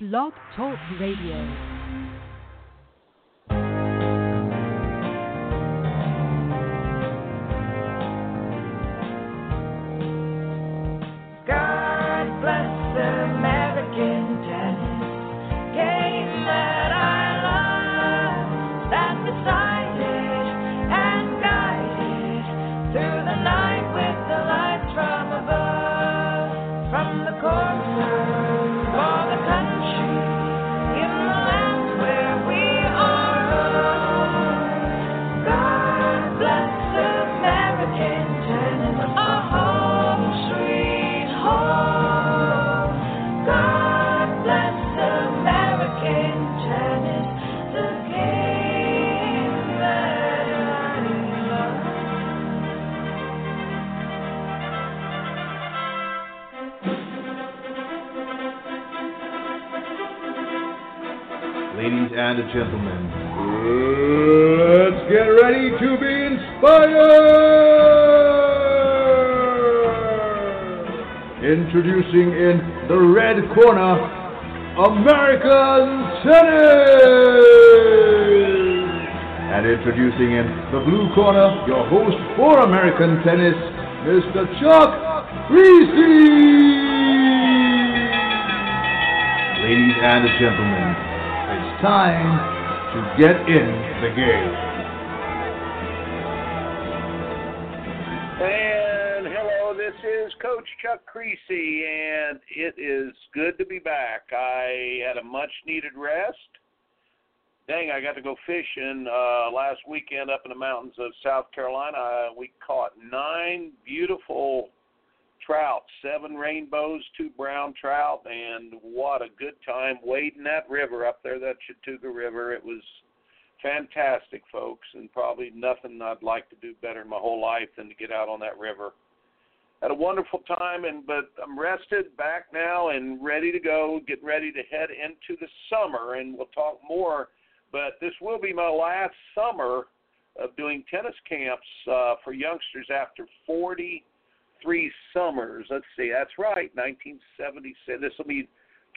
Blog Talk Radio. Corner, American Tennis! And introducing in the blue corner, your host for American Tennis, Mr. Chuck Kriese! Ladies and gentlemen, it's time to get in the game. And hello, this is Coach Chuck Kriese, and it is to be back. I had a much needed rest. Dang, I got to go fishing uh, last weekend up in the mountains of South Carolina. Uh, we caught nine beautiful trout, seven rainbows, two brown trout, and what a good time wading that river up there, that Chattooga River. It was fantastic, folks, and probably nothing I'd like to do better in my whole life than to get out on that river. Had a wonderful time, and but I'm rested, back now, and ready to go. Getting ready to head into the summer, and we'll talk more. But this will be my last summer of doing tennis camps uh, for youngsters after 43 summers. Let's see, that's right, 1976. This will be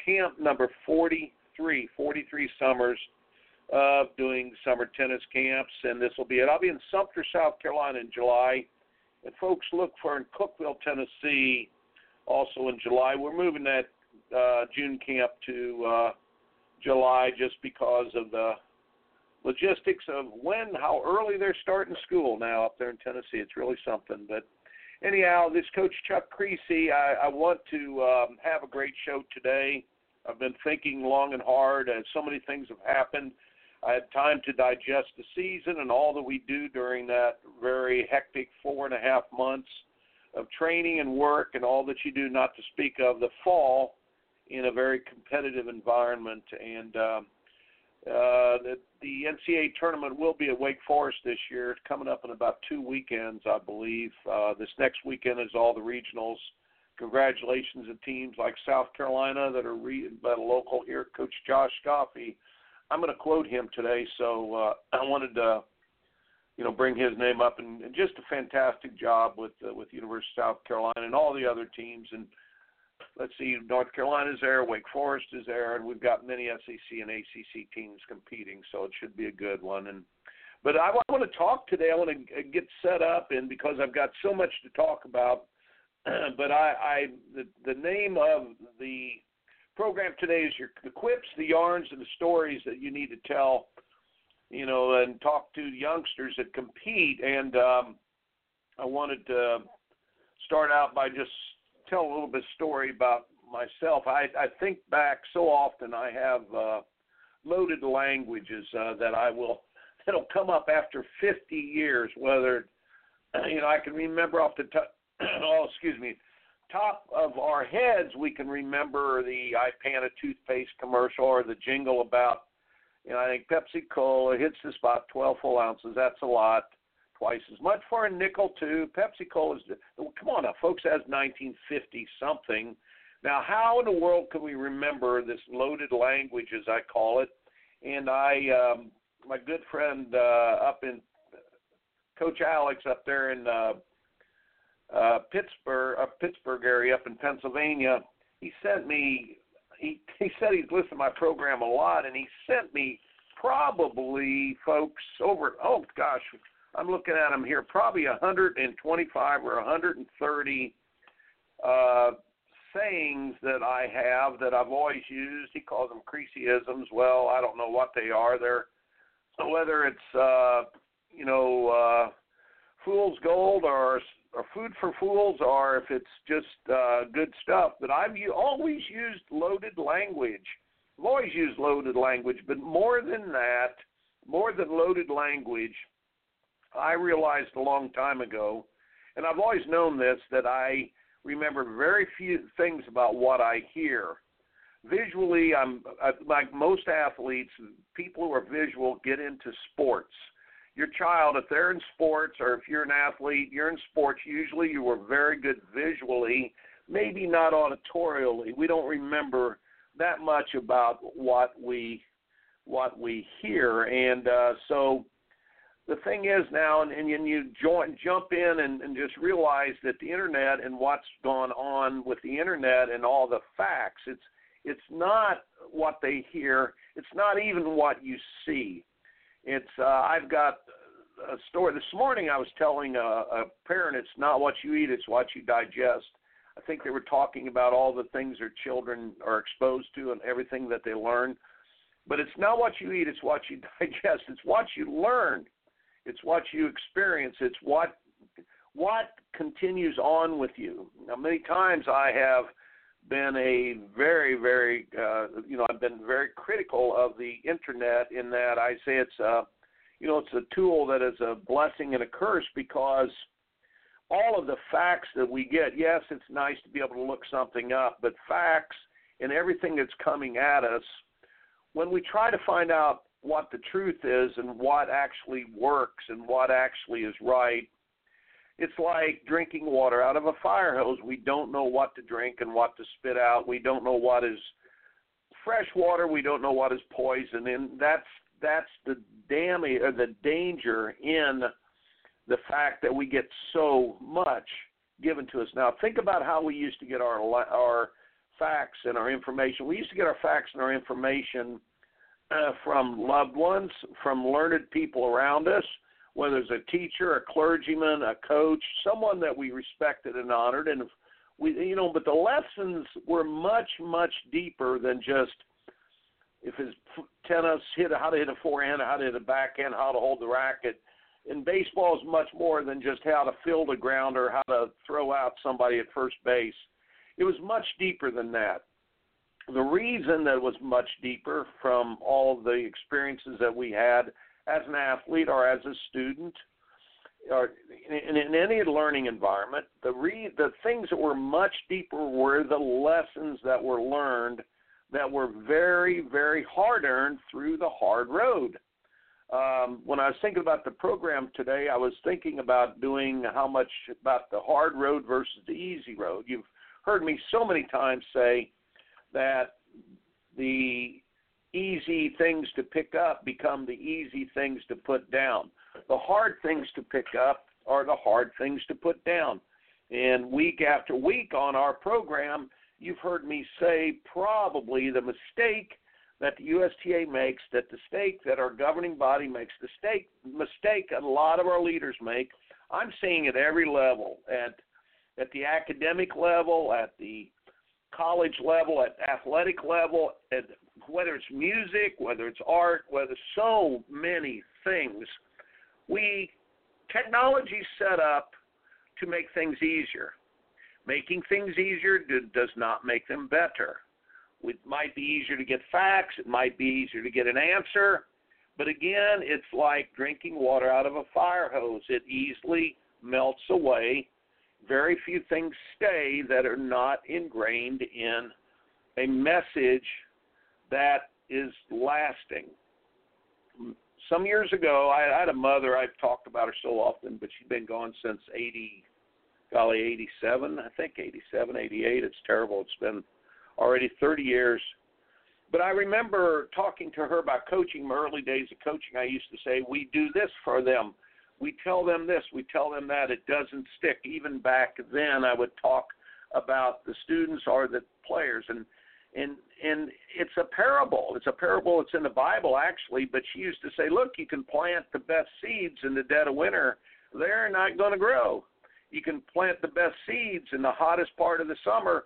camp number 43, 43 summers of doing summer tennis camps, and this will be it. I'll be in Sumter, South Carolina in July, and folks look for in Cookeville, Tennessee, also in July. We're moving that uh, June camp to uh, July just because of the logistics of when, how early they're starting school now up there in Tennessee. It's really something. But anyhow, this Coach Chuck Kriese, I, I want to um, have a great show today. I've been thinking long and hard, and so many things have happened. I had time to digest the season and all that we do during that very hectic four and a half months of training and work, and all that you do, not to speak of the fall in a very competitive environment. And um, uh, the, the NCAA tournament will be at Wake Forest this year. It's coming up in about two weekends, I believe. Uh, this next weekend is all the regionals. Congratulations to teams like South Carolina that are re- that are local here. Coach Josh Scoffey. I'm going to quote him today, so uh, I wanted to, you know, bring his name up and, and just a fantastic job with uh, with University of South Carolina and all the other teams. And let's see, North Carolina's there, Wake Forest is there, and we've got many SEC and ACC teams competing, so it should be a good one. And but I, want to talk today. I want to get set up, and because I've got so much to talk about, but I, I the the name of the program today is your the quips, the yarns, and the stories that you need to tell, you know, and talk to youngsters that compete. And um, I wanted to start out by just tell a little bit story about myself. I I think back so often. I have uh, loaded languages uh, that I will that'll come up after 50 years. Whether you know I can remember off the top. oh, excuse me top of our heads, we can remember the Ipana toothpaste commercial or the jingle about, you know, I think Pepsi Cola hits the spot 12 full ounces. That's a lot. Twice as much for a nickel too. Pepsi Cola is. Well, come on now, folks. That's 1950 something. Now, how in the world can we remember this loaded language, as I call it? And I, um, my good friend uh, up in Coach Alex up there in uh, uh, Pittsburgh, uh, Pittsburgh area up in Pennsylvania, he sent me. He he said he's listened to my program a lot, and he sent me probably, folks, over oh gosh, I'm looking at them here, probably 125 or 130 uh, sayings that I have that I've always used. He calls them Creasyisms. Well, I don't know what they are. They're whether it's uh, you know uh, fool's gold or food for fools, or if it's just uh, good stuff. But I've always used loaded language. I've always used loaded language, but more than that, more than loaded language, I realized a long time ago, and I've always known this, that I remember very few things about what I hear. Visually, I'm like most athletes, people who are visual get into sports. Your child, if they're in sports or if you're an athlete, you're in sports, usually you were very good visually, maybe not auditorially. We don't remember that much about what we what we hear and uh so the thing is now, and, and you join, jump in and, and just realize that the internet and what's gone on with the internet and all the facts, it's it's not what they hear. It's not even what you see. It's uh, I've got a story this morning. I was telling a, a parent, it's not what you eat, it's what you digest. I think they were talking about all the things their children are exposed to and everything that they learn. But it's not what you eat, it's what you digest. It's what you learn it's what you experience. It's what what continues on with you. Now, many times I have been a very, very, uh, you know, I've been very critical of the internet in that I say it's a, you know, it's a tool that is a blessing and a curse because all of the facts that we get, yes, it's nice to be able to look something up, but facts and everything that's coming at us, when we try to find out what the truth is and what actually works and what actually is right. It's like drinking water out of a fire hose. We don't know what to drink and what to spit out. We don't know what is fresh water. We don't know what is poison, and that's that's the damage or the danger in the fact that we get so much given to us. Now, think about how we used to get our our facts and our information. We used to get our facts and our information uh, from loved ones, from learned people around us, whether it's a teacher, a clergyman, a coach, someone that we respected and honored, and we, you know, but the lessons were much, much deeper than just if his tennis hit how to hit a forehand, how to hit a backhand, how to hold the racket. And baseball is much more than just how to field a grounder, or how to throw out somebody at first base. It was much deeper than that the reason that it was much deeper from all the experiences that we had as an athlete or as a student or in, in any learning environment, the re, the things that were much deeper were the lessons that were learned that were very, very hard earned through the hard road. Um, when I was thinking about the program today, I was thinking about doing how much about the hard road versus the easy road. You've heard me so many times say, that the easy things to pick up become the easy things to put down. The hard things to pick up are the hard things to put down. And week after week on our program, you've heard me say probably the mistake that the USTA makes, that the stake that our governing body makes, the stake mistake a lot of our leaders make. I'm seeing at every level, at at the academic level, at the college level, at athletic level, at whether it's music, whether it's art, whether so many things. We technology set up to make things easier. Making things easier do, does not make them better. It might be easier to get facts, it might be easier to get an answer, but again, it's like drinking water out of a fire hose. It easily melts away very few things stay that are not ingrained in a message that is lasting. Some years ago, I had a mother. I've talked about her so often, but she's been gone since 80, golly, 87, I think 87, 88. It's terrible. It's been already 30 years. But I remember talking to her about coaching, my early days of coaching. I used to say, We do this for them we tell them this, we tell them that, it doesn't stick. Even back then, I would talk about the students or the players, and and and it's a parable. It's a parable. It's in the Bible actually, but she used to say, "Look, you can plant the best seeds in the dead of winter; they're not going to grow. You can plant the best seeds in the hottest part of the summer;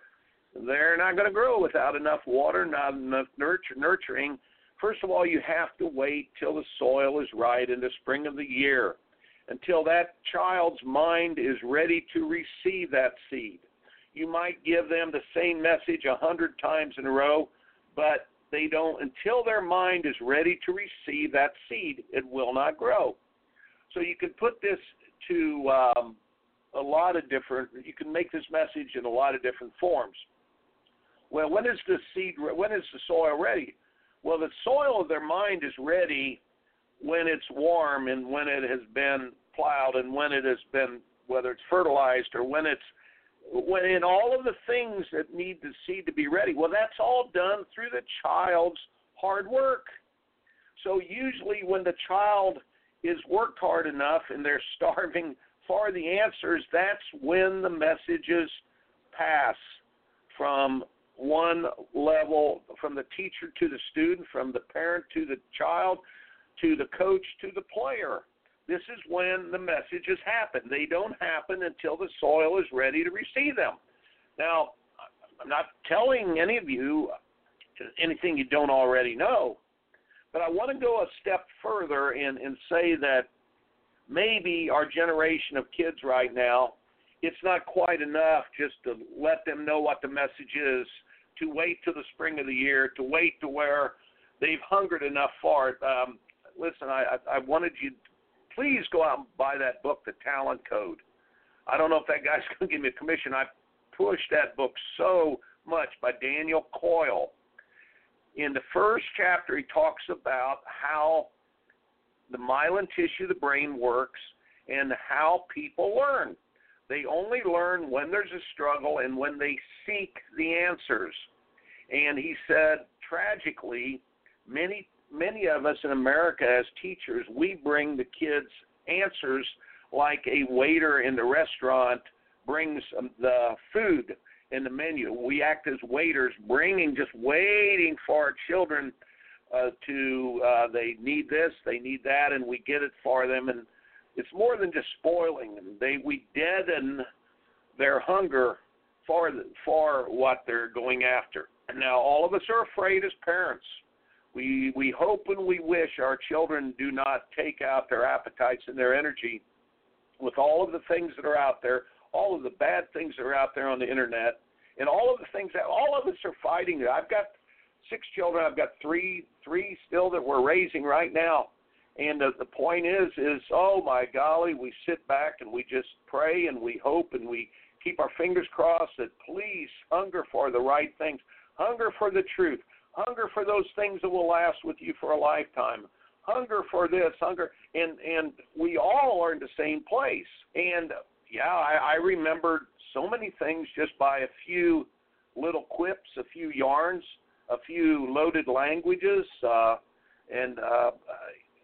they're not going to grow without enough water, not enough nurture, nurturing. First of all, you have to wait till the soil is right in the spring of the year, until that child's mind is ready to receive that seed." You might give them the same message a hundred times in a row, but they don't until their mind is ready to receive that seed. It will not grow. So you can put this to um, a lot of different. You can make this message in a lot of different forms. Well, when is the seed? When is the soil ready? Well, the soil of their mind is ready when it's warm and when it has been plowed and when it has been whether it's fertilized or when it's when in all of the things that need the seed to be ready, well, that's all done through the child's hard work. So usually, when the child is worked hard enough and they're starving for the answers, that's when the messages pass from one level, from the teacher to the student, from the parent to the child, to the coach to the player. This is when the messages happen. They don't happen until the soil is ready to receive them. Now, I'm not telling any of you anything you don't already know, but I want to go a step further and, and say that maybe our generation of kids right now, it's not quite enough just to let them know what the message is, to wait till the spring of the year, to wait to where they've hungered enough for it. Um, listen, I, I, I wanted you please go out and buy that book, The Talent Code. I don't know if that guy's going to give me a commission. I pushed that book so much by Daniel Coyle. In the first chapter, he talks about how the myelin tissue of the brain works and how people learn. They only learn when there's a struggle and when they seek the answers. And he said, tragically, of us in America as teachers, we bring the kids answers like a waiter in the restaurant brings um, the food in the menu. We act as waiters, bringing, just waiting for our children uh, to, uh, they need this, they need that, and we get it for them. And it's more than just spoiling them. They, we deaden their hunger for, the, for what they're going after. Now, all of us are afraid as parents we we hope and we wish our children do not take out their appetites and their energy with all of the things that are out there, all of the bad things that are out there on the internet, and all of the things that all of us are fighting. I've got six children. I've got three three still that we're raising right now. And the, the point is, is oh my golly, we sit back and we just pray and we hope and we keep our fingers crossed that please hunger for the right things, hunger for the truth, hunger for those things that will last with you for a lifetime. Hunger for this hunger and and we all are in the same place. And yeah i i remembered so many things just by a few little quips a few yarns a few loaded languages uh and uh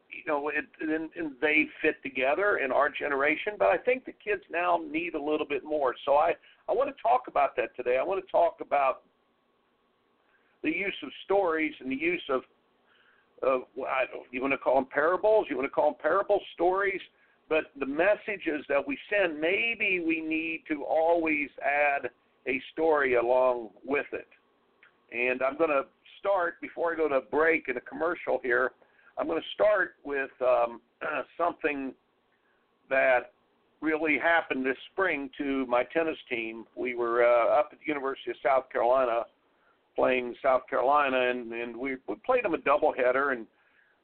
you know it and, and they fit together in our generation. But i think the kids now need a little bit more. So i i want to talk about that today. I want to talk about the use of stories and the use of of I don't you want to call them parables, you want to call them parable stories, but the messages that we send, maybe we need to always add a story along with it. And I'm going to start before I go to a break and a commercial here. I'm going to start with um, something that really happened this spring to my tennis team. We were uh, up at the University of South Carolina playing South Carolina, and and we, we played them a doubleheader. And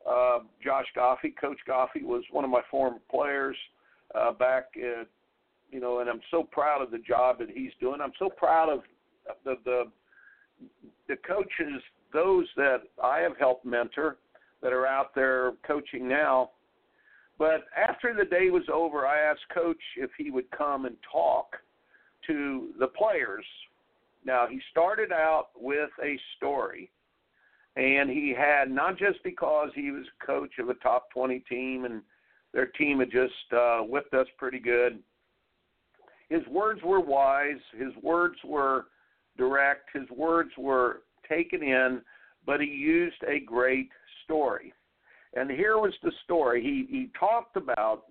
uh, Josh Goffey, Coach Goffey, was one of my former players uh, back, at, you know, and I'm so proud of the job that he's doing. I'm so proud of the the the coaches, those that I have helped mentor, that are out there coaching now. But after the day was over, I asked Coach if he would come and talk to the players now, he started out with a story, and he had not just because he was coach of a top 20 team and their team had just uh, whipped us pretty good. His words were wise, his words were direct, his words were taken in, but he used a great story. And here was the story he he talked about,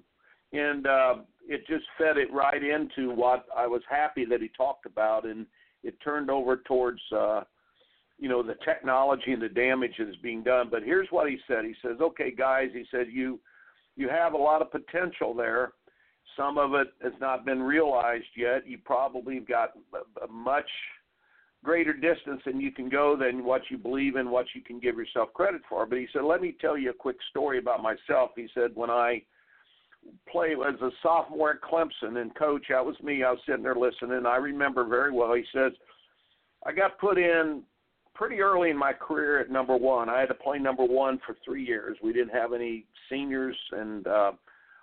and uh, it just fed it right into what I was happy that he talked about, and it turned over towards uh, you know the technology and the damage that is being done. But here's what he said. He says, "Okay, guys," he said, "you you have a lot of potential there." Some of it has not been realized yet. You probably have got a, much greater distance than you can go than what you believe in, what you can give yourself credit for. But he said, let me tell you a quick story about myself. He said, when I played as a sophomore at Clemson and coach, that was me. I was sitting there listening. I remember very well. He says, I got put in pretty early in my career at number one. I had to play number one for three years. We didn't have any seniors and uh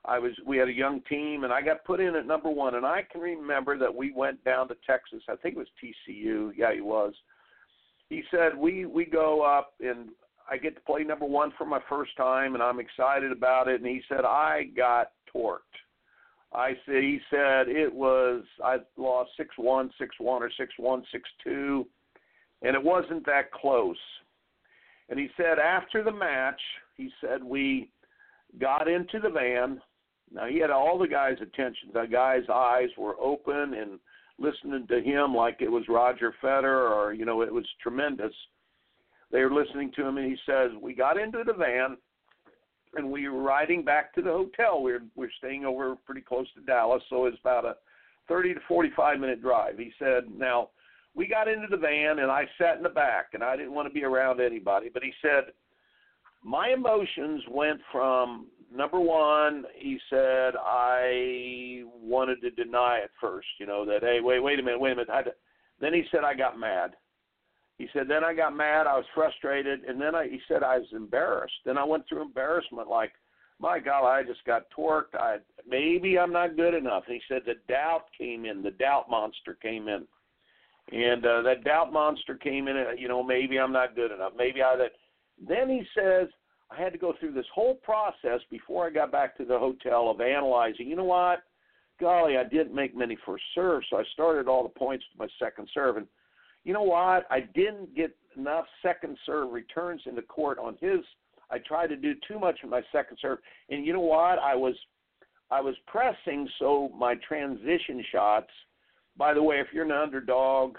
I was we had a young team and I got put in at number one and I can remember that we went down to Texas. I think it was TCU. Yeah, he was. He said we we go up and I get to play number one for my first time and I'm excited about it. And he said I got torqued. I said he said it was I lost six one six one or six one six two, and it wasn't that close. And he said after the match, he said we got into the van now he had all the guys' attention. The guys' eyes were open and listening to him like it was Roger Federer or you know it was tremendous. They were listening to him, and he says we got into the van and we were riding back to the hotel. We we're we we're staying over pretty close to Dallas, so it's about a 30 to 45 minute drive. He said now we got into the van and I sat in the back and I didn't want to be around anybody, but he said my emotions went from number one, he said I wanted to deny it first. You know that hey, wait, wait a minute, wait a minute. I, then he said I got mad. He said then I got mad. I was frustrated, and then I, he said I was embarrassed. Then I went through embarrassment, like my God, I just got torqued. I maybe I'm not good enough. And he said the doubt came in. The doubt monster came in, and uh, that doubt monster came in. You know, maybe I'm not good enough. Maybe I that. Then he says I had to go through this whole process before I got back to the hotel of analyzing. You know what? Golly, I didn't make many first serves, so I started all the points to my second serve. And you know what? I didn't get enough second serve returns in the court on his. I tried to do too much in my second serve, and you know what? I was I was pressing so my transition shots. By the way, if you're an underdog,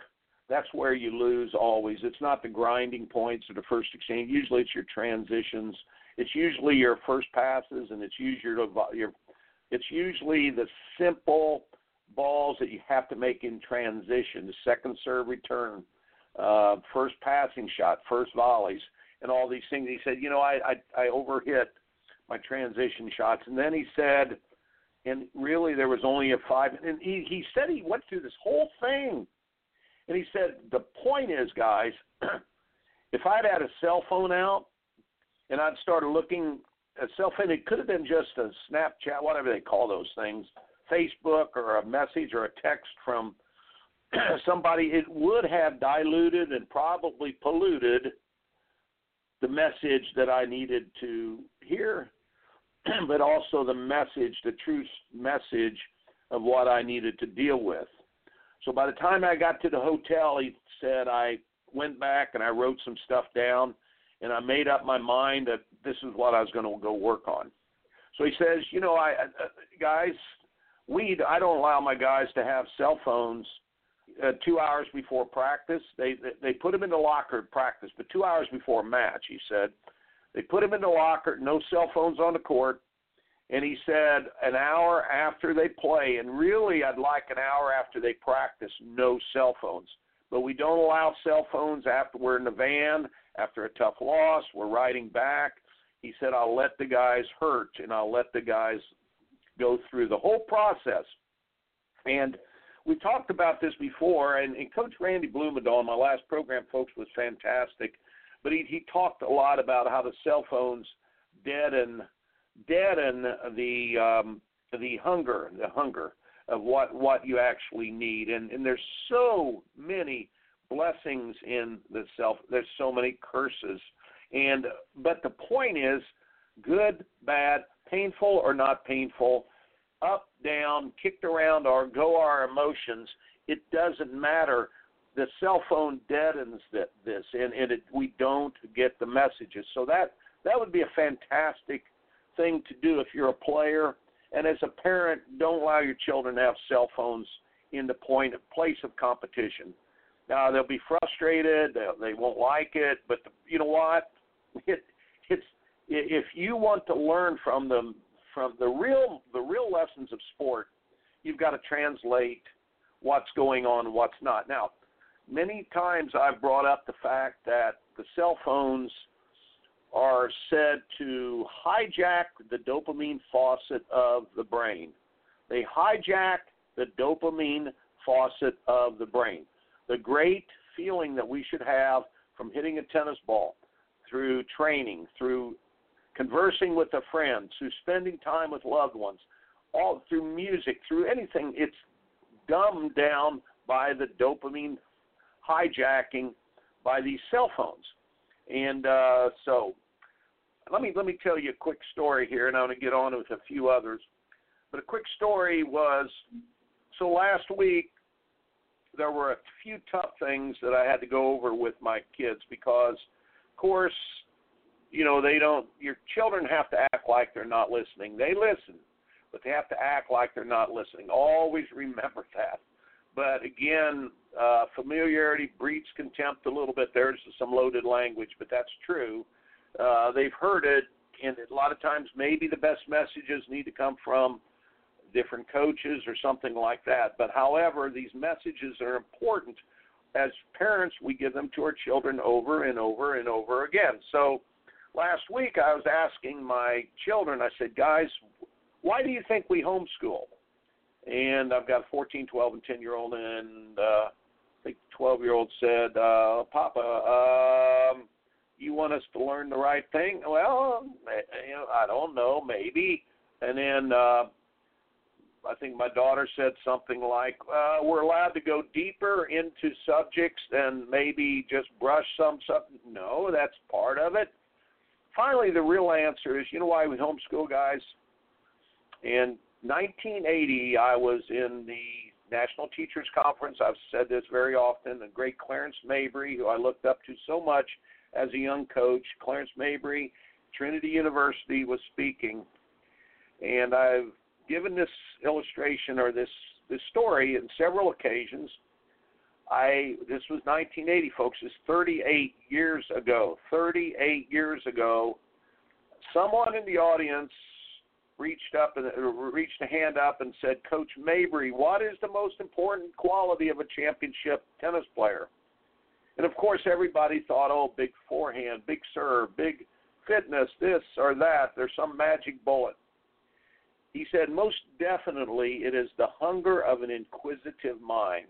that's where you lose always. It's not the grinding points or the first exchange. Usually it's your transitions. It's usually your first passes, and it's usually your, your it's usually the simple balls that you have to make in transition, the second serve return, uh, first passing shot, first volleys, and all these things. He said, you know, I I, I overhit my transition shots, and then he said, and really there was only a five. And he he said he went through this whole thing and he said, the point is, guys, if I'd had a cell phone out and I'd started looking at cell phone, it could have been just a Snapchat, whatever they call those things, Facebook or a message or a text from somebody, it would have diluted and probably polluted the message that I needed to hear, but also the message, the true message of what I needed to deal with. So by the time I got to the hotel, he said I went back and I wrote some stuff down, and I made up my mind that this is what I was going to go work on. So he says, you know, I uh, guys, we I don't allow my guys to have cell phones uh, two hours before practice. They they put them in the locker at practice, but two hours before a match, he said, they put them in the locker, no cell phones on the court and he said an hour after they play, and really I'd like an hour after they practice, no cell phones. But we don't allow cell phones after we're in the van, after a tough loss, we're riding back. He said, I'll let the guys hurt and I'll let the guys go through the whole process. And we talked about this before, and, and Coach Randy Blumendahl in my last program, folks, was fantastic. But he, he talked a lot about how the cell phones deaden deaden the um, the hunger, the hunger of what what you actually need. And and there's so many blessings in the self. There's so many curses. And but the point is, good, bad, painful or not painful, up, down, kicked around, or go our emotions. It doesn't matter. the cell phone deadens that this, and and it, we don't get the messages. So that that would be a fantastic thing to do if you're a player. And as a parent, don't allow your children to have cell phones in the point of place of competition. Now they'll be frustrated, they, they won't like it, but the, you know what? It, it's if you want to learn from them from the real the real lessons of sport, you've got to translate what's going on what's not. Now, many times I've brought up the fact that the cell phones are said to hijack the dopamine faucet of the brain. They hijack the dopamine faucet of the brain. The great feeling that we should have from hitting a tennis ball, through training, through conversing with a friend, through spending time with loved ones, all through music, through anything, it's dumbed down by the dopamine hijacking by these cell phones. And uh, so, let me let me tell you a quick story here, and I'm going to get on with a few others. But a quick story was so last week there were a few tough things that I had to go over with my kids because, of course, you know they don't. Your children have to act like they're not listening. They listen, but they have to act like they're not listening. Always remember that. But again, uh, familiarity breeds contempt a little bit. There's some loaded language, but that's true. Uh, they've heard it, and a lot of times maybe the best messages need to come from different coaches or something like that. But however, these messages are important. As parents, we give them to our children over and over and over again. So last week I was asking my children, I said, guys, why do you think we homeschool? And I've got a 14, 12, and 10 year old, and uh, I think the 12 year old said, uh, Papa, um, you want us to learn the right thing? Well, you know, I don't know, maybe. And then uh, I think my daughter said something like, uh, "We're allowed to go deeper into subjects than maybe just brush some stuff." No, that's part of it. Finally, the real answer is, you know why we homeschool guys? In 1980, I was in the National Teachers Conference. I've said this very often. The great Clarence Mabry, who I looked up to so much as a young coach, Clarence Mabry, Trinity University, was speaking, and I've given this illustration or this this story in several occasions. I this was 1980, folks. It's 38 years ago. 38 years ago, someone in the audience reached up and uh, reached a hand up and said, "Coach Mabry, what is the most important quality of a championship tennis player?" And of course, everybody thought, "Oh, big forehand, big serve, big fitness, this or that. There's some magic bullet." He said, most definitely, it is the hunger of an inquisitive mind.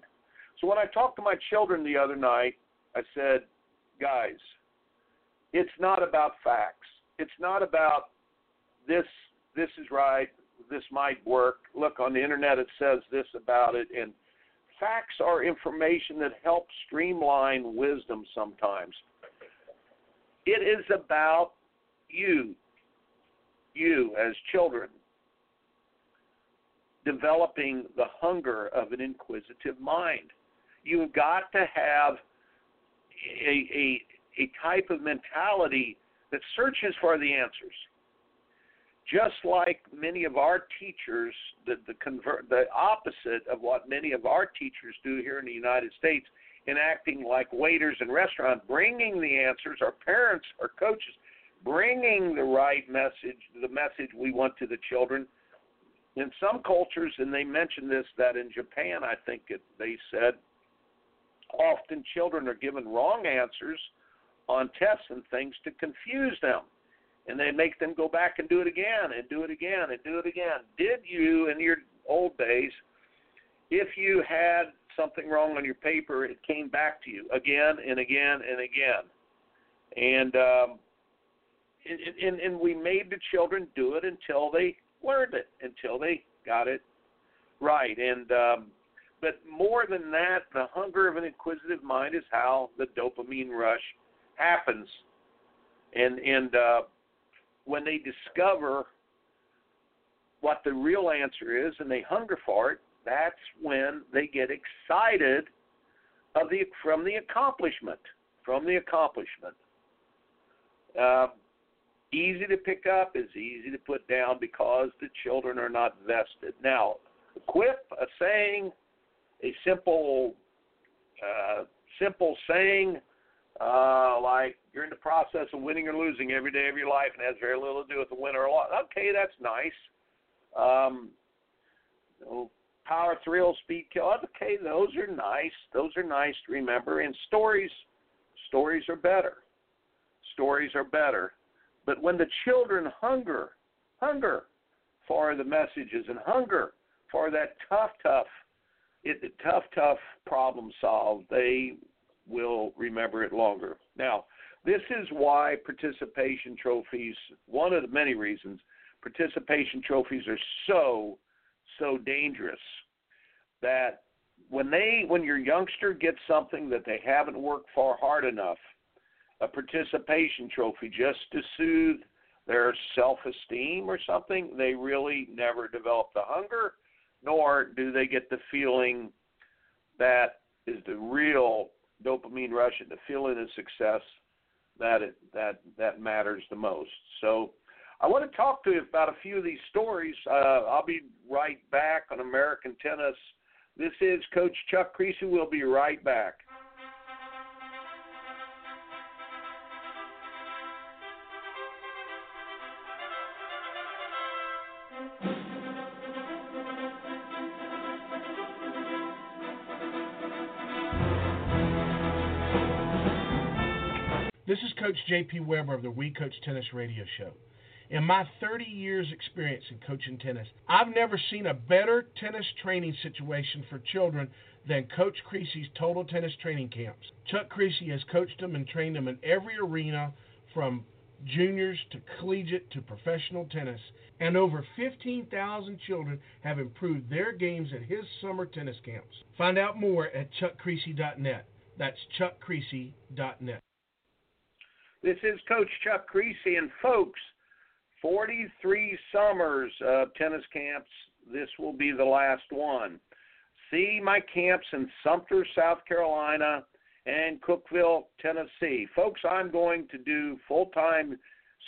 So when I talked to my children the other night, I said, guys, it's not about facts. It's not about this this is right, this might work. Look on the internet it says this about it and facts are information that help streamline wisdom sometimes. It is about you, you as children, developing the hunger of an inquisitive mind. You've got to have a, a, a type of mentality that searches for the answers. Just like many of our teachers, the, the, convert, the opposite of what many of our teachers do here in the United States, in acting like waiters in restaurants, bringing the answers, our parents, our coaches, bringing the right message, the message we want to the children – in some cultures, and they mentioned this, that in Japan, I think it, they said, often children are given wrong answers on tests and things to confuse them. And they make them go back and do it again and do it again and do it again. Did you, in your old days, if you had something wrong on your paper, it came back to you again and again and again. And um, and, and, and we made the children do it until they learned it until they got it right. And um, but more than that, the hunger of an inquisitive mind is how the dopamine rush happens. And and uh, when they discover what the real answer is and they hunger for it, that's when they get excited of the from the accomplishment from the accomplishment. Uh, easy to pick up is easy to put down because the children are not vested. Now, a quip, a saying, a simple, uh, simple saying, uh, like you're in the process of winning or losing every day of your life and has very little to do with the win or loss. Okay, that's nice. Um, you know, power, thrill, speed, kill. Okay, those are nice. Those are nice to remember. And stories, stories are better. Stories are better. But when the children hunger, hunger for the messages and hunger for that tough, tough, it, tough, tough problem solved, they will remember it longer. Now, this is why participation trophies, one of the many reasons, participation trophies are so, so dangerous that when they when your youngster gets something that they haven't worked for hard enough, a participation trophy just to soothe their self-esteem or something, they really never develop the hunger, nor do they get the feeling that is the real dopamine rush and the feeling of success that it, that that matters the most. So I want to talk to you about a few of these stories. Uh, I'll be right back on American tennis. This is Coach Chuck Kriese. We'll be right back. Coach JP Weber of the We Coach Tennis Radio Show. In my 30 years' experience in coaching tennis, I've never seen a better tennis training situation for children than Coach Kriese's Total Tennis Training Camps. Chuck Kriese has coached them and trained them in every arena from juniors to collegiate to professional tennis, and over 15,000 children have improved their games at his summer tennis camps. Find out more at chuckkriese.net. That's chuckkriese.net. This is Coach Chuck Kriese. and folks, 43 summers of tennis camps. This will be the last one. See my camps in Sumter, South Carolina, and Cookeville, Tennessee. Folks, I'm going to do full time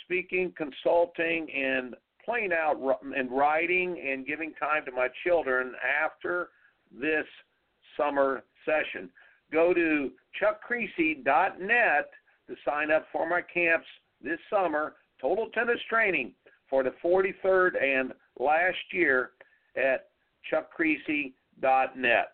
speaking, consulting, and playing out and writing and giving time to my children after this summer session. Go to chuckkriese.net to sign up for my camps this summer, total tennis training for the 43rd and last year at chuckkriese.net.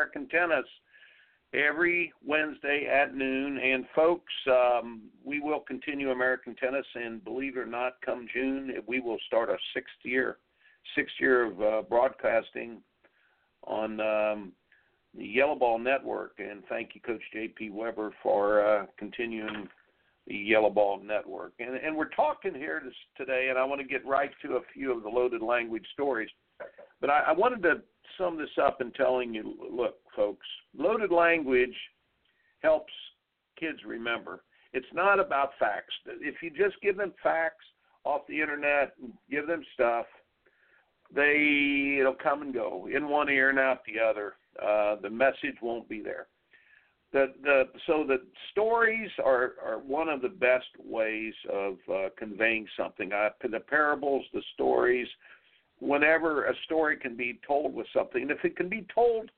American Tennis every Wednesday at noon. And folks, um, we will continue American Tennis, and believe it or not, come June, we will start our sixth year, sixth year of uh, broadcasting on um, the YellaBall Network. And thank you, Coach J.P. Weber, for uh, continuing the YellaBall Network. And, and we're talking here this, today, and I want to get right to a few of the loaded language stories. But I, I wanted to sum this up in telling you look, folks, loaded language helps kids remember. It's not about facts. If you just give them facts off the internet and give them stuff, they it'll come and go in one ear and out the other. Uh, the message won't be there. The the so the stories are are one of the best ways of uh, conveying something. Uh, the parables, the stories, whenever a story can be told with something, if it can be told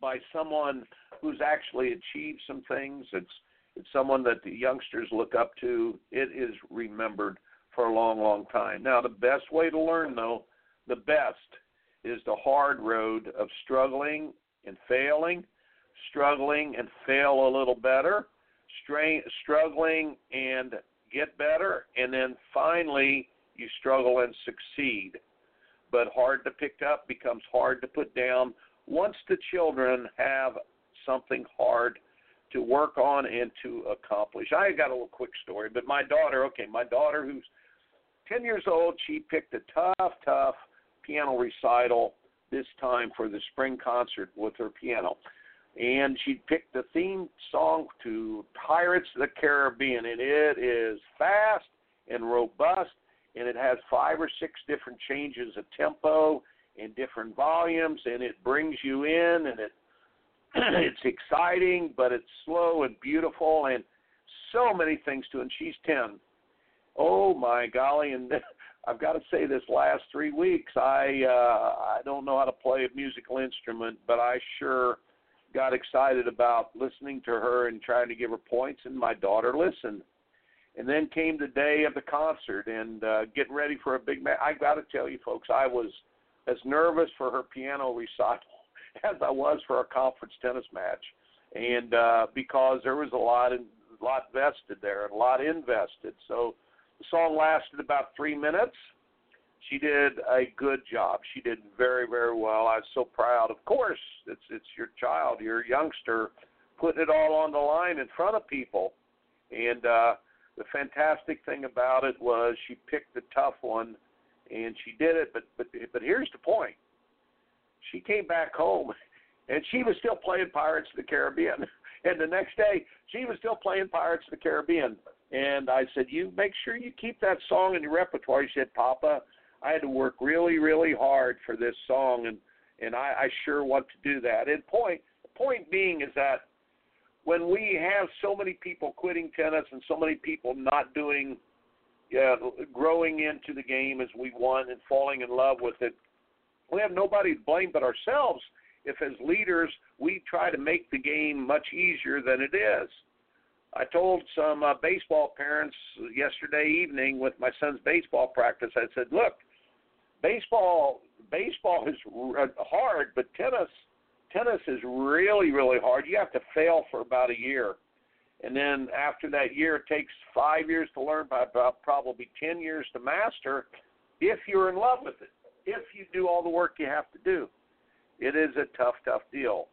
by someone who's actually achieved some things, it's it's someone that the youngsters look up to. It is remembered for a long, long time. Now, the best way to learn, though, the best is the hard road of struggling and failing, struggling and fail a little better, strain, struggling and get better, and then finally you struggle and succeed. But hard to pick up becomes hard to put down once the children have something hard to work on and to accomplish. I got a little quick story, but my daughter, okay, my daughter who's 10 years old, she picked a tough, tough piano recital this time for the spring concert with her piano. And she picked the theme song to Pirates of the Caribbean, and it is fast and robust, and it has five or six different changes of tempo and different volumes, and it brings you in, and it it's exciting, but it's slow and beautiful, and so many things to. And she's ten. Oh my golly! And I've got to say, this last three weeks, I uh, I don't know how to play a musical instrument, but I sure got excited about listening to her and trying to give her points, and my daughter listened. And then came the day of the concert and uh, getting ready for a big match. I got to tell you, folks, I was as nervous for her piano recital as I was for a conference tennis match, and uh, because there was a lot in, a lot vested there and a lot invested. So the song lasted about three minutes. She did a good job. She did very, very well. I was so proud. Of course, it's it's your child, your youngster, putting it all on the line in front of people. And uh, the fantastic thing about it was she picked the tough one, and she did it. But but but here's the point she came back home and she was still playing Pirates of the Caribbean. And the next day, she was still playing Pirates of the Caribbean. And I said, "You make sure you keep that song in your repertoire." She said, "Papa, I had to work really, really hard for this song, and and I, I sure want to do that." And point point being is that when we have so many people quitting tennis and so many people not doing, yeah, growing into the game as we want and falling in love with it, we have nobody to blame but ourselves if, as leaders, we try to make the game much easier than it is. I told some uh, baseball parents yesterday evening with my son's baseball practice. I said, "Look, baseball baseball is hard, but tennis tennis is really really hard. You have to fail for about a year, and then after that year, it takes five years to learn, about probably ten years to master, if you're in love with it if you do all the work you have to do. It is a tough, tough deal.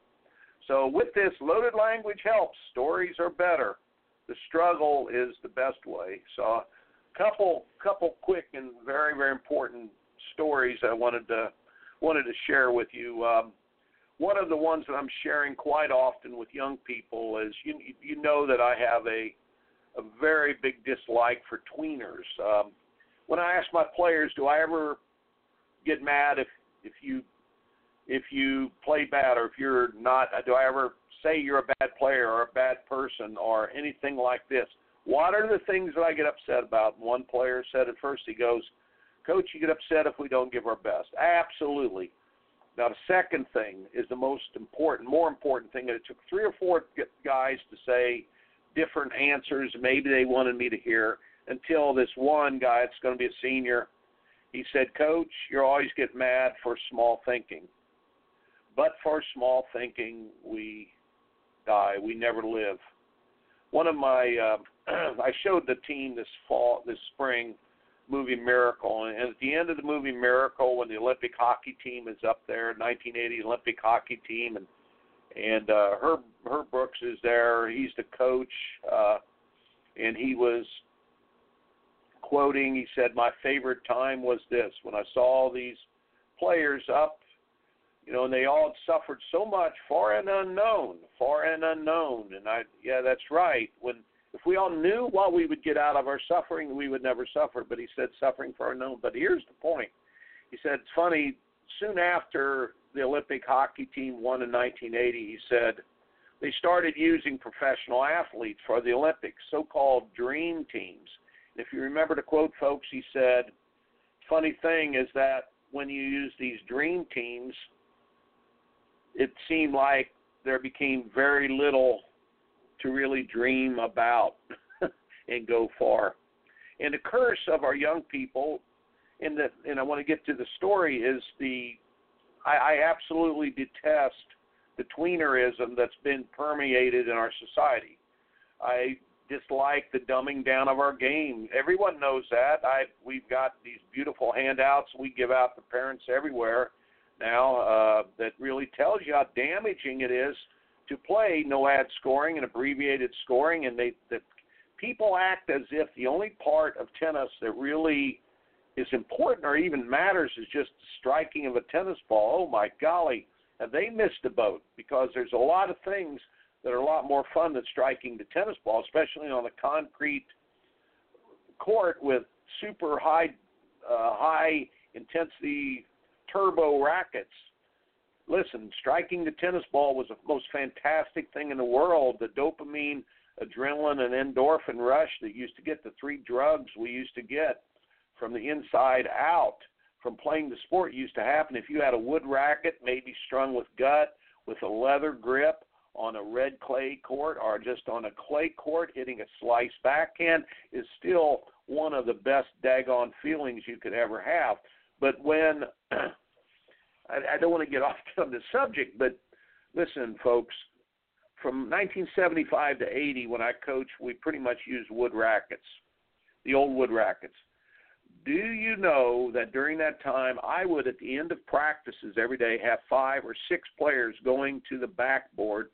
So with this, loaded language helps. Stories are better. The struggle is the best way. So a couple couple quick and very, very important stories I wanted to wanted to share with you. Um, one of the ones that I'm sharing quite often with young people is you you know that I have a a very big dislike for tweeners. Um, when I ask my players, do I ever get mad if if you if you play bad or if you're not do I ever say you're a bad player or a bad person or anything like this? What are the things that I get upset about? One player said at first he goes, Coach, you get upset if we don't give our best. Absolutely. Now the second thing is the most important, more important thing. It took three or four guys to say different answers. Maybe they wanted me to hear until this one guy, it's going to be a senior, he said, Coach, you always get mad for small thinking. But for small thinking, we die. We never live. One of my, uh, I showed the team this fall, this spring, movie Miracle, and at the end of the movie Miracle, when the Olympic hockey team is up there, 1980 Olympic hockey team, and and uh, Herb Herb Brooks is there. He's the coach, uh, and he was quoting, he said, My favorite time was this when I saw all these players up, you know, and they all had suffered so much, far and unknown, far and unknown. And I, yeah, that's right. When if we all knew what we would get out of our suffering, we would never suffer. But he said, suffering for unknown. But here's the point. He said, it's funny. Soon after the Olympic hockey team won in 1980, he said they started using professional athletes for the Olympics, so-called dream teams And if you remember the quote, folks, he said, funny thing is that when you use these dream teams, it seemed like there became very little to really dream about and go far. And the curse of our young people, and that, and I want to get to the story, is the I, I absolutely detest the tweenerism that's been permeated in our society. I dislike the dumbing down of our game. Everyone knows that. I we've got these beautiful handouts we give out to parents everywhere now uh, that really tells you how damaging it is to play no ad scoring and abbreviated scoring, and they that people act as if the only part of tennis that really is important or even matters is just the striking of a tennis ball. Oh my golly, have they missed a boat? Because there's a lot of things that are a lot more fun than striking the tennis ball, especially on a concrete court with super high uh, high intensity turbo rackets. Listen, striking the tennis ball was the most fantastic thing in the world. The dopamine, adrenaline, and endorphin rush that used to get the three drugs we used to get from the inside out from playing the sport used to happen if you had a wood racket, maybe strung with gut, with a leather grip on a red clay court or just on a clay court, hitting a slice backhand is still one of the best daggone feelings you could ever have. But when I, I don't want to get off on the subject, but listen, folks, from 1975 to 80, when I coached, we pretty much used wood rackets, the old wood rackets. Do you know that during that time, I would, at the end of practices every day, have five or six players going to the backboard,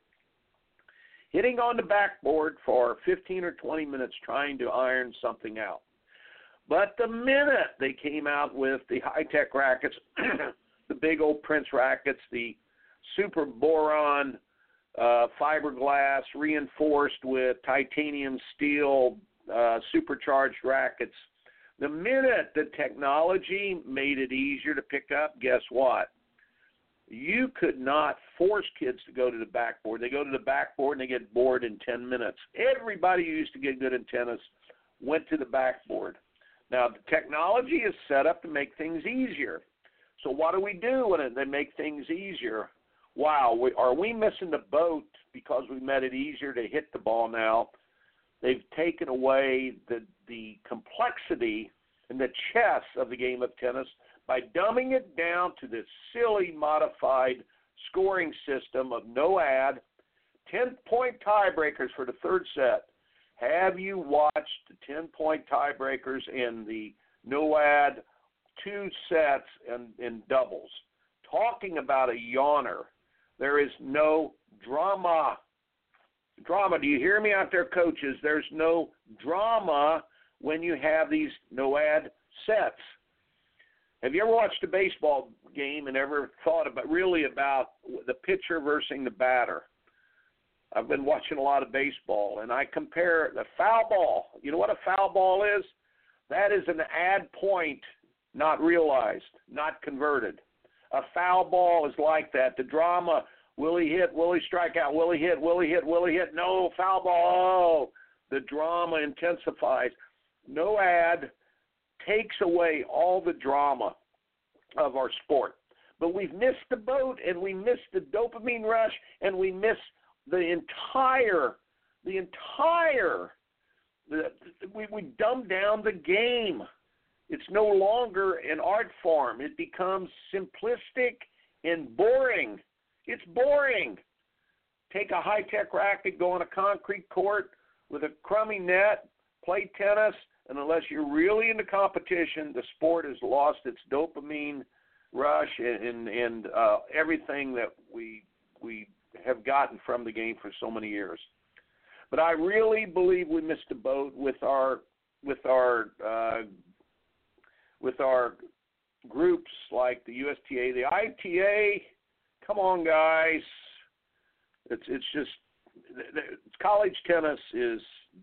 hitting on the backboard for 15 or 20 minutes trying to iron something out. But the minute they came out with the high tech rackets, the big old Prince rackets, the super boron uh, fiberglass reinforced with titanium steel uh, supercharged rackets. The minute the technology made it easier to pick up, guess what? You could not force kids to go to the backboard. They go to the backboard and they get bored in 10 minutes. Everybody who used to get good in tennis went to the backboard. Now, the technology is set up to make things easier. So what do we do when they make things easier? Wow, we, are we missing the boat because we made it easier to hit the ball now? They've taken away the the complexity and the chess of the game of tennis by dumbing it down to this silly modified scoring system of no ad, 10 point tiebreakers for the third set. Have you watched the 10 point tiebreakers in the no ad two sets and in doubles. Talking about a yawner. There is no drama. Drama. Do you hear me out there, coaches? There's no drama when you have these no ad sets. Have you ever watched a baseball game and ever thought about really about the pitcher versus the batter? I've been watching a lot of baseball and I compare the foul ball. You know what a foul ball is? That is an ad point not realized, not converted. A foul ball is like that. The drama will he hit, will he strike out, will he hit, will he hit, will he hit? No, foul ball. The drama intensifies. No ad takes away all the drama of our sport. But we've missed the boat and we missed the dopamine rush and we miss the entire, the entire, the, we, we dumb down the game. It's no longer an art form. It becomes simplistic and boring. It's boring. Take a high tech racket, go on a concrete court with a crummy net, play tennis, and unless you're really into competition, the sport has lost its dopamine rush and and, uh, everything that we we have gotten from the game for so many years. But I really believe we missed a boat with our with our uh, with our groups like the USTA, the ITA. Come on, guys. It's it's just college tennis is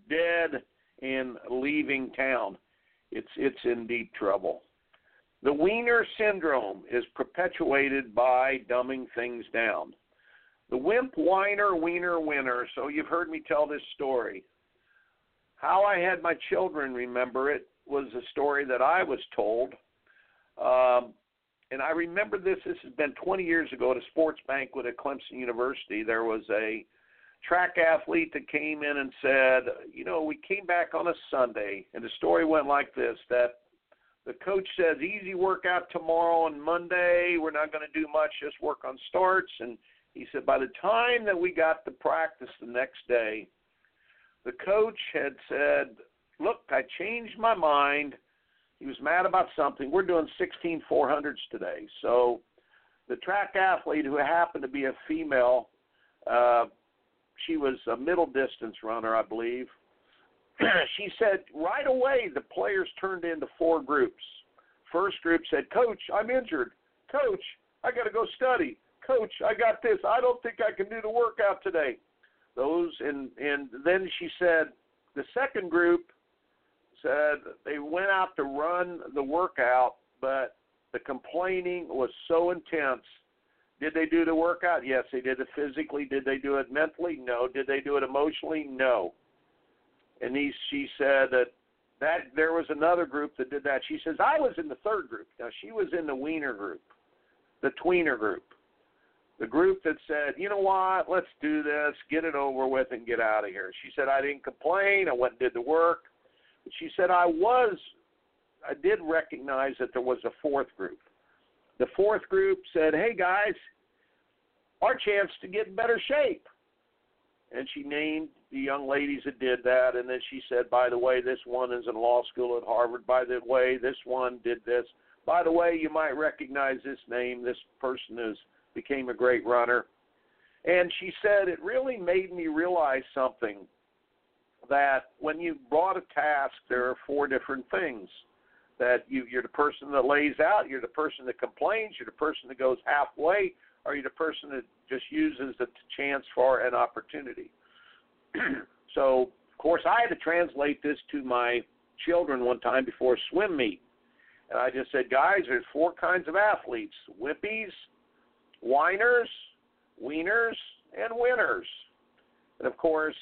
dead and leaving town. It's it's in deep trouble. The Wiener syndrome is perpetuated by dumbing things down. The wimp whiner wiener winner. So you've heard me tell this story. How I had my children remember it was a story that I was told. Um, and I remember this. This has been 20 years ago at a sports banquet at Clemson University. There was a track athlete that came in and said, "You know, we came back on a Sunday, and the story went like this: that the coach says easy workout tomorrow and Monday. We're not going to do much, just work on starts." And he said by the time that we got to practice the next day, the coach had said, "Look, I changed my mind." He was mad about something. We're doing 16 400s today. So the track athlete, who happened to be a female, uh, she was a middle distance runner, I believe. she said right away the players turned into four groups. First group said, Coach, I'm injured. Coach, I got to go study. Coach, I got this. I don't think I can do the workout today. Those and and then she said the second group said they went out to run the workout, but the complaining was so intense. Did they do the workout? Yes, they did it physically. Did they do it mentally? No. Did they do it emotionally? No. And he, she said that that there was another group that did that. She says I was in the third group. Now she was in the wiener group, the tweener group, the group that said, you know what, let's do this, get it over with, and get out of here. She said I didn't complain. I went and did the work she said I was I did recognize that there was a fourth group. The fourth group said, "Hey guys, our chance to get in better shape." And she named the young ladies that did that, and then she said, "By the way, this one is in law school at Harvard. By the way, this one did this. By the way, you might recognize this name. This person is became a great runner." And she said it really made me realize something that when you brought a task, there are four different things. That you, you're the person that lays out, you're the person that complains, you're the person that goes halfway, or you're the person that just uses the chance for an opportunity. so, of course, I had to translate this to my children one time before a swim meet. And I just said, guys, there's four kinds of athletes whippies, whiners, wieners, and winners. And of course,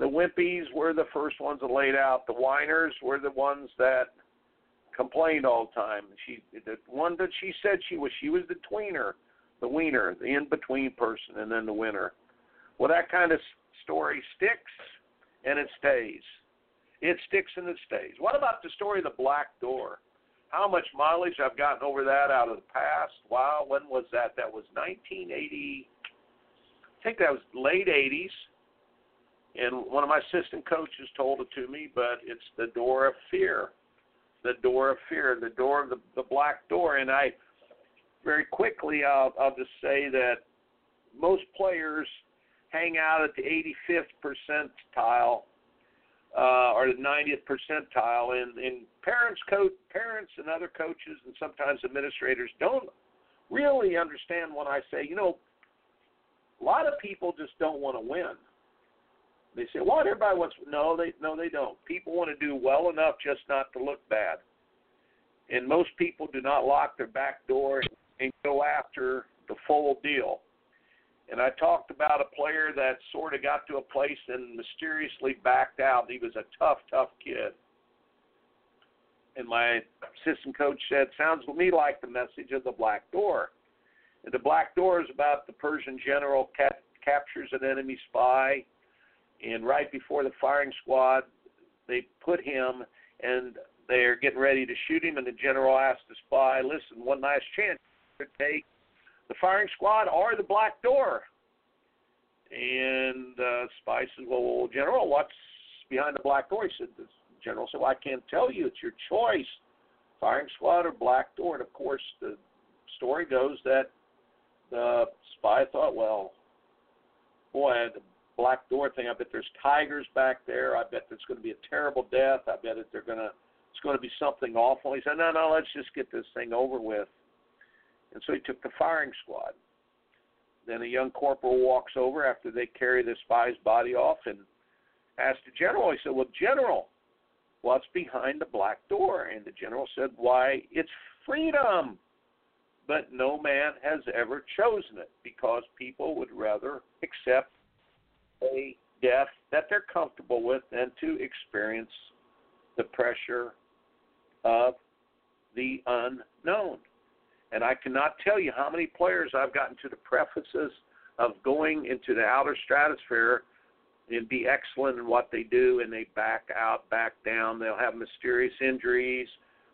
the wimpies were the first ones that laid out. The whiners were the ones that complained all the time. She, the one that she said she was, she was the tweener, the wiener, the in-between person, and then the winner. Well, that kind of story sticks and it stays. It sticks and it stays. What about the story of the black door? How much mileage I've gotten over that out of the past? Wow, when was that? That was 1980. I think that was late 80s and one of my assistant coaches told it to me, but it's the door of fear. The door of fear, the door of the, the black door. And I very quickly I'll I'll just say that most players hang out at the 85th percentile uh, or the 90th percentile, and, and parents, coach, parents, and other coaches, and sometimes administrators don't really understand when I say, you know, a lot of people just don't want to win. They say, "What? Everybody wants." No, they no, they don't. People want to do well enough just not to look bad, and most people do not lock their back door and go after the full deal. And I talked about a player that sort of got to a place and mysteriously backed out. He was a tough, tough kid. And my assistant coach said, "Sounds to me like the message of the black door." And the black door is about the Persian general cap- captures an enemy spy and right before the firing squad, they put him, and they're getting ready to shoot him. And the general asked the spy, "Listen, one last chance to take the firing squad or the black door." And uh, spy says, "Well, general, what's behind the black door?" He said, "The general said, well, I can't tell you. It's your choice, firing squad or black door." And of course, the story goes that the spy thought, "Well, boy, the black door thing. I bet there's tigers back there. I bet there's going to be a terrible death. I bet that they're going to it's going to be something awful. He said, no, no, let's just get this thing over with. And so he took the firing squad. Then a young corporal walks over after they carry the spy's body off and asked the general. He said, well, general, what's behind the black door? And the general said, why, it's freedom. But no man has ever chosen it because people would rather accept a death that they're comfortable with and to experience the pressure of the unknown. And I cannot tell you how many players I've gotten to the prefaces of going into the outer stratosphere and be excellent in what they do, and they back out, back down. They'll have mysterious injuries.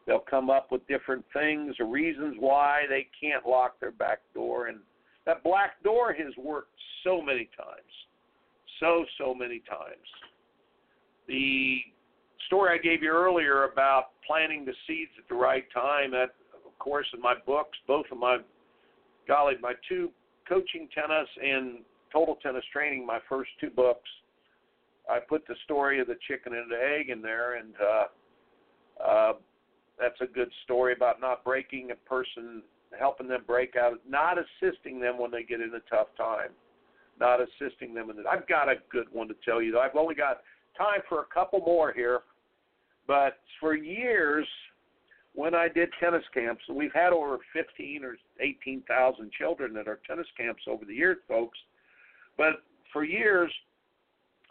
They'll come up with different things or reasons why they can't lock their back door. And that black door has worked so many times. So, so many times. The story I gave you earlier about planting the seeds at the right time, that, of course, in my books, both of my, golly, my two coaching tennis and total tennis training, my first two books, I put the story of the chicken and the egg in there, and uh, uh, that's a good story about not breaking a person, helping them break out, not assisting them when they get in a tough time, not assisting them in it. I've got a good one to tell you. Though. I've only got time for a couple more here, but for years when I did tennis camps, and we've had over 15 or 18,000 children at our tennis camps over the years, folks. But for years,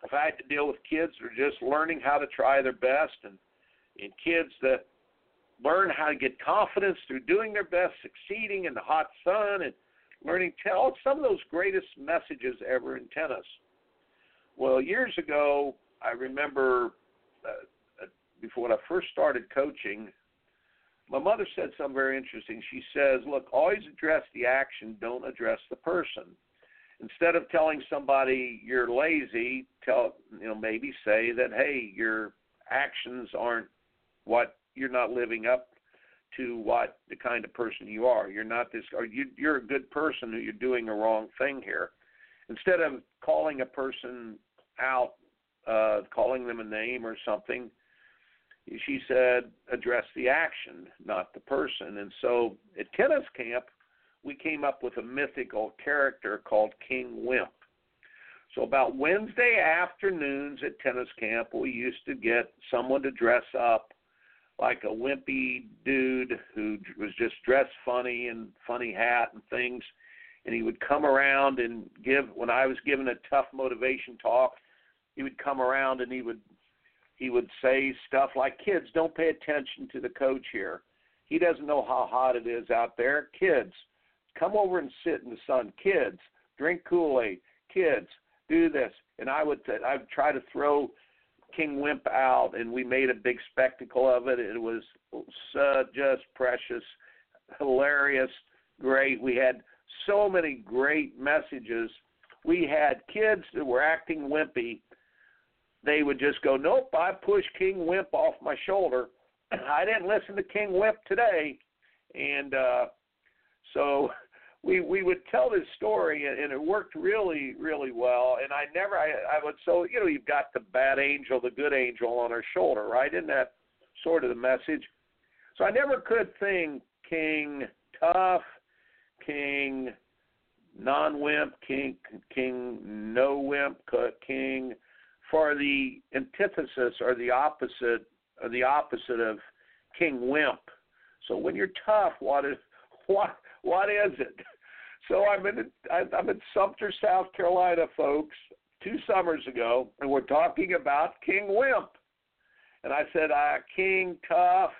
if I had to deal with kids that are just learning how to try their best and and kids that learn how to get confidence through doing their best, succeeding in the hot sun, and learning tell some of those greatest messages ever in tennis. Well, years ago, I remember uh, uh, before I first started coaching, my mother said something very interesting. She says, "Look, always address the action, don't address the person." Instead of telling somebody you're lazy, tell you know maybe say that hey, your actions aren't what you're not living up to what the kind of person you are. You're not this or you you're a good person who you're doing a wrong thing here. Instead of calling a person out, uh, calling them a name or something, she said address the action, not the person. And so at tennis camp, we came up with a mythical character called King Wimp. So about Wednesday afternoons at tennis camp, we used to get someone to dress up like a wimpy dude who was just dressed funny and funny hat and things. And he would come around and give when I was giving a tough motivation talk he would come around and he would he would say stuff like kids don't pay attention to the coach here. He doesn't know how hot it is out there. Kids come over and sit in the sun. Kids drink kool-aid. Kids do this. And I would I would try to throw King Wimp out, and we made a big spectacle of it. It was just precious, hilarious, great. We had so many great messages. We had kids that were acting wimpy. They would just go, "Nope, I pushed King Wimp off my shoulder. I didn't listen to King Wimp today," and uh, so we we would tell this story and, and it worked really really well. And i never i i would so you know you've got the bad angel the good angel on our shoulder right? Isn't that sort of the message? So i never could think king tough king non wimp king king no wimp king for the antithesis or the opposite or the opposite of king wimp. So when you're tough what is what what is it so I'm in I'm in Sumter, South Carolina, folks, two summers ago, and we're talking about King Wimp. And I said, ah, King Tough.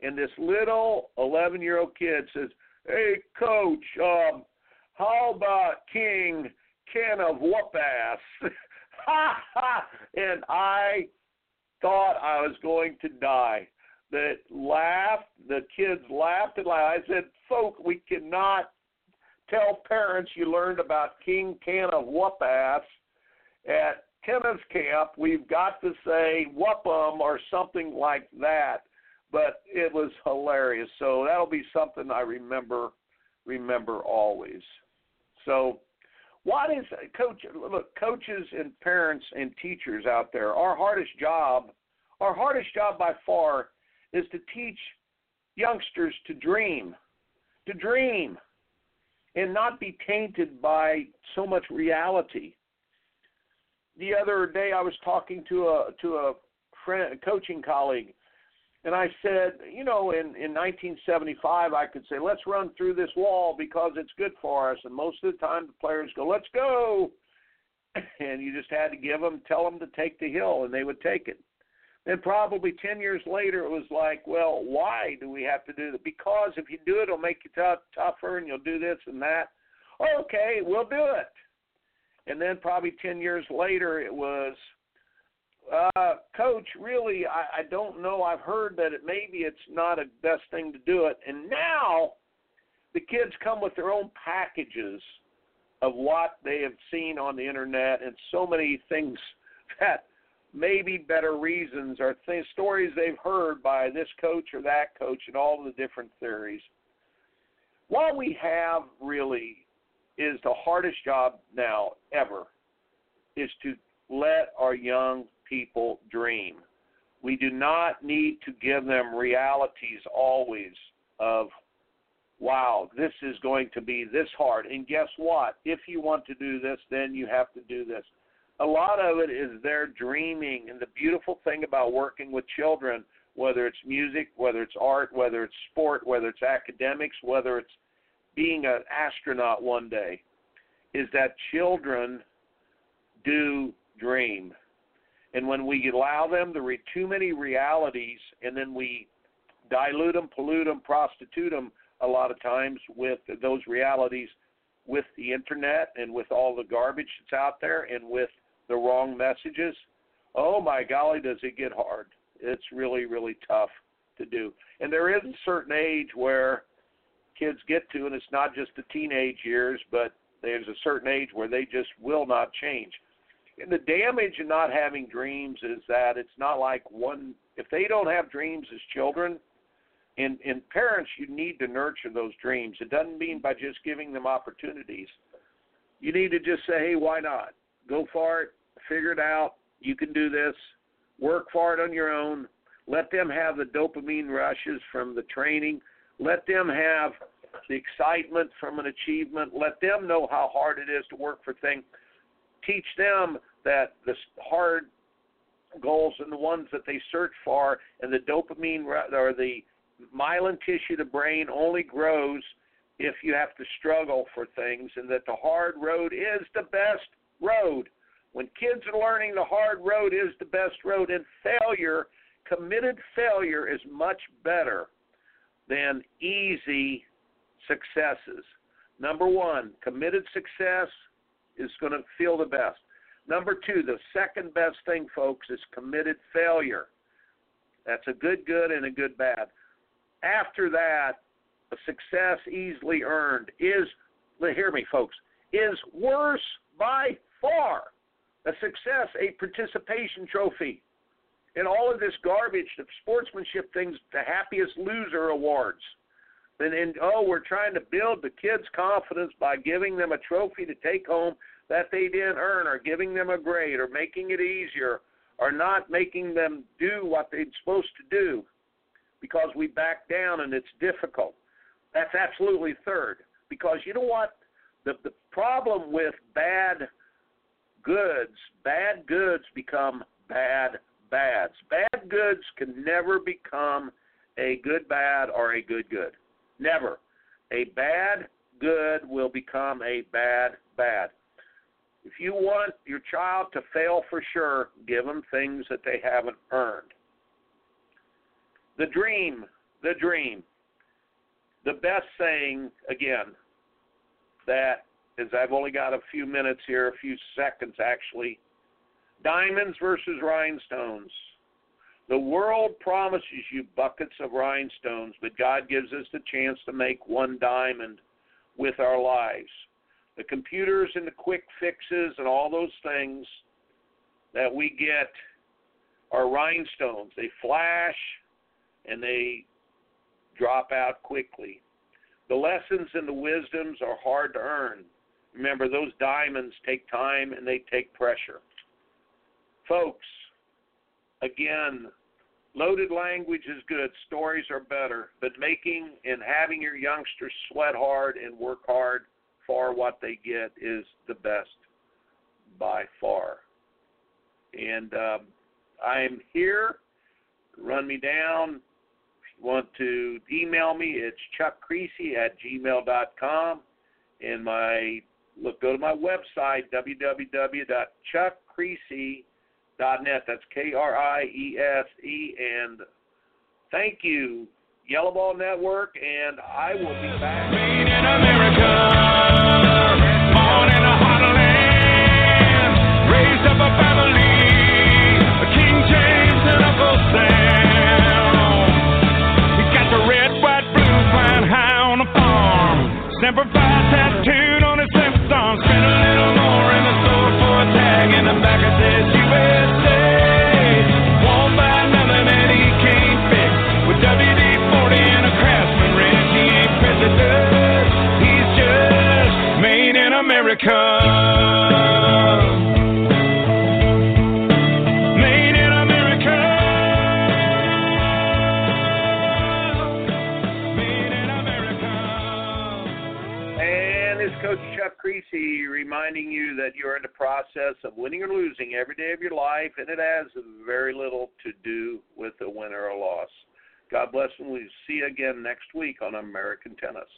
And this little 11 year old kid says, Hey, coach, um, how about King Can of Whoop Ass? ha ha! And I thought I was going to die. That laughed, the kids laughed and laughed. I said, Folk, we cannot tell parents you learned about King Can of Whoop Ass at tennis camp. We've got to say whoop 'em or something like that. But it was hilarious. So that'll be something I remember remember always. So what is coach look coaches and parents and teachers out there our hardest job our hardest job by far is to teach youngsters to dream to dream and not be tainted by so much reality. The other day, I was talking to a to a friend, a coaching colleague, and I said, you know, in in 1975, I could say, let's run through this wall because it's good for us. And most of the time, the players go, let's go, and you just had to give them, tell them to take the hill, and they would take it. And probably 10 years later, it was like, well, why do we have to do that? Because if you do it, it'll make you tough, tougher and you'll do this and that. Okay, we'll do it. And then probably 10 years later, it was, uh, Coach, really, I, I don't know. I've heard that it maybe it's not a best thing to do it. And now the kids come with their own packages of what they have seen on the internet and so many things that maybe better reasons or th- stories they've heard by this coach or that coach and all the different theories. What we have really is the hardest job now ever is to let our young people dream. We do not need to give them realities always of, wow, this is going to be this hard. And guess what? If you want to do this, then you have to do this. A lot of it is their dreaming. And the beautiful thing about working with children, whether it's music, whether it's art, whether it's sport, whether it's academics, whether it's being an astronaut one day, is that children do dream. And when we allow them to read too many realities and then we dilute them, pollute them, prostitute them a lot of times with those realities with the internet and with all the garbage that's out there and with the wrong messages, oh my golly, does it get hard. It's really, really tough to do. And there is a certain age where kids get to, and it's not just the teenage years, but there's a certain age where they just will not change. And the damage in not having dreams is that it's not like one if they don't have dreams as children, and and parents you need to nurture those dreams. It doesn't mean by just giving them opportunities. You need to just say, hey, why not? Go for it, figure it out. You can do this. Work for it on your own. Let them have the dopamine rushes from the training. Let them have the excitement from an achievement. Let them know how hard it is to work for things. Teach them that the hard goals and the ones that they search for and the dopamine or the myelin tissue of the brain only grows if you have to struggle for things and that the hard road is the best road. When kids are learning the hard road is the best road and failure, committed failure is much better than easy successes. Number one, committed success is going to feel the best. Number two, the second best thing, folks, is committed failure. That's a good good and a good bad. After that, a success easily earned is, hear me, folks, is worse by far. A success, a participation trophy. And all of this garbage, the sportsmanship things, the happiest loser awards. And, and oh, we're trying to build the kids' confidence by giving them a trophy to take home that they didn't earn, or giving them a grade, or making it easier, or not making them do what they're supposed to do because we back down and it's difficult. That's absolutely third. Because you know what? The the problem with bad goods, bad goods become bad bads. Bad goods can never become a good bad or a good good. Never. A bad good will become a bad bad. If you want your child to fail for sure, give them things that they haven't earned. The dream, the dream. The best saying, again, that is I've only got a few minutes here, a few seconds actually. Diamonds versus rhinestones. The world promises you buckets of rhinestones, but God gives us the chance to make one diamond with our lives. The computers and the quick fixes and all those things that we get are rhinestones. They flash and they drop out quickly. The lessons and the wisdoms are hard to earn. Remember, those diamonds take time and they take pressure. Folks, again, loaded language is good, stories are better, but making and having your youngsters sweat hard and work hard for what they get is the best by far. And um, I'm here. Run me down. Want to email me, it's chuckkriese at gmail.com. And my look, go to my website, www.chuckkriese.com net. That's K R I E S E. And thank you, YellaBall Network, and I will be back. Made in America, reminding you that you're in the process of winning or losing every day of your life, and it has very little to do with a win or a loss. God bless, and we'll see you again next week on American Tennis.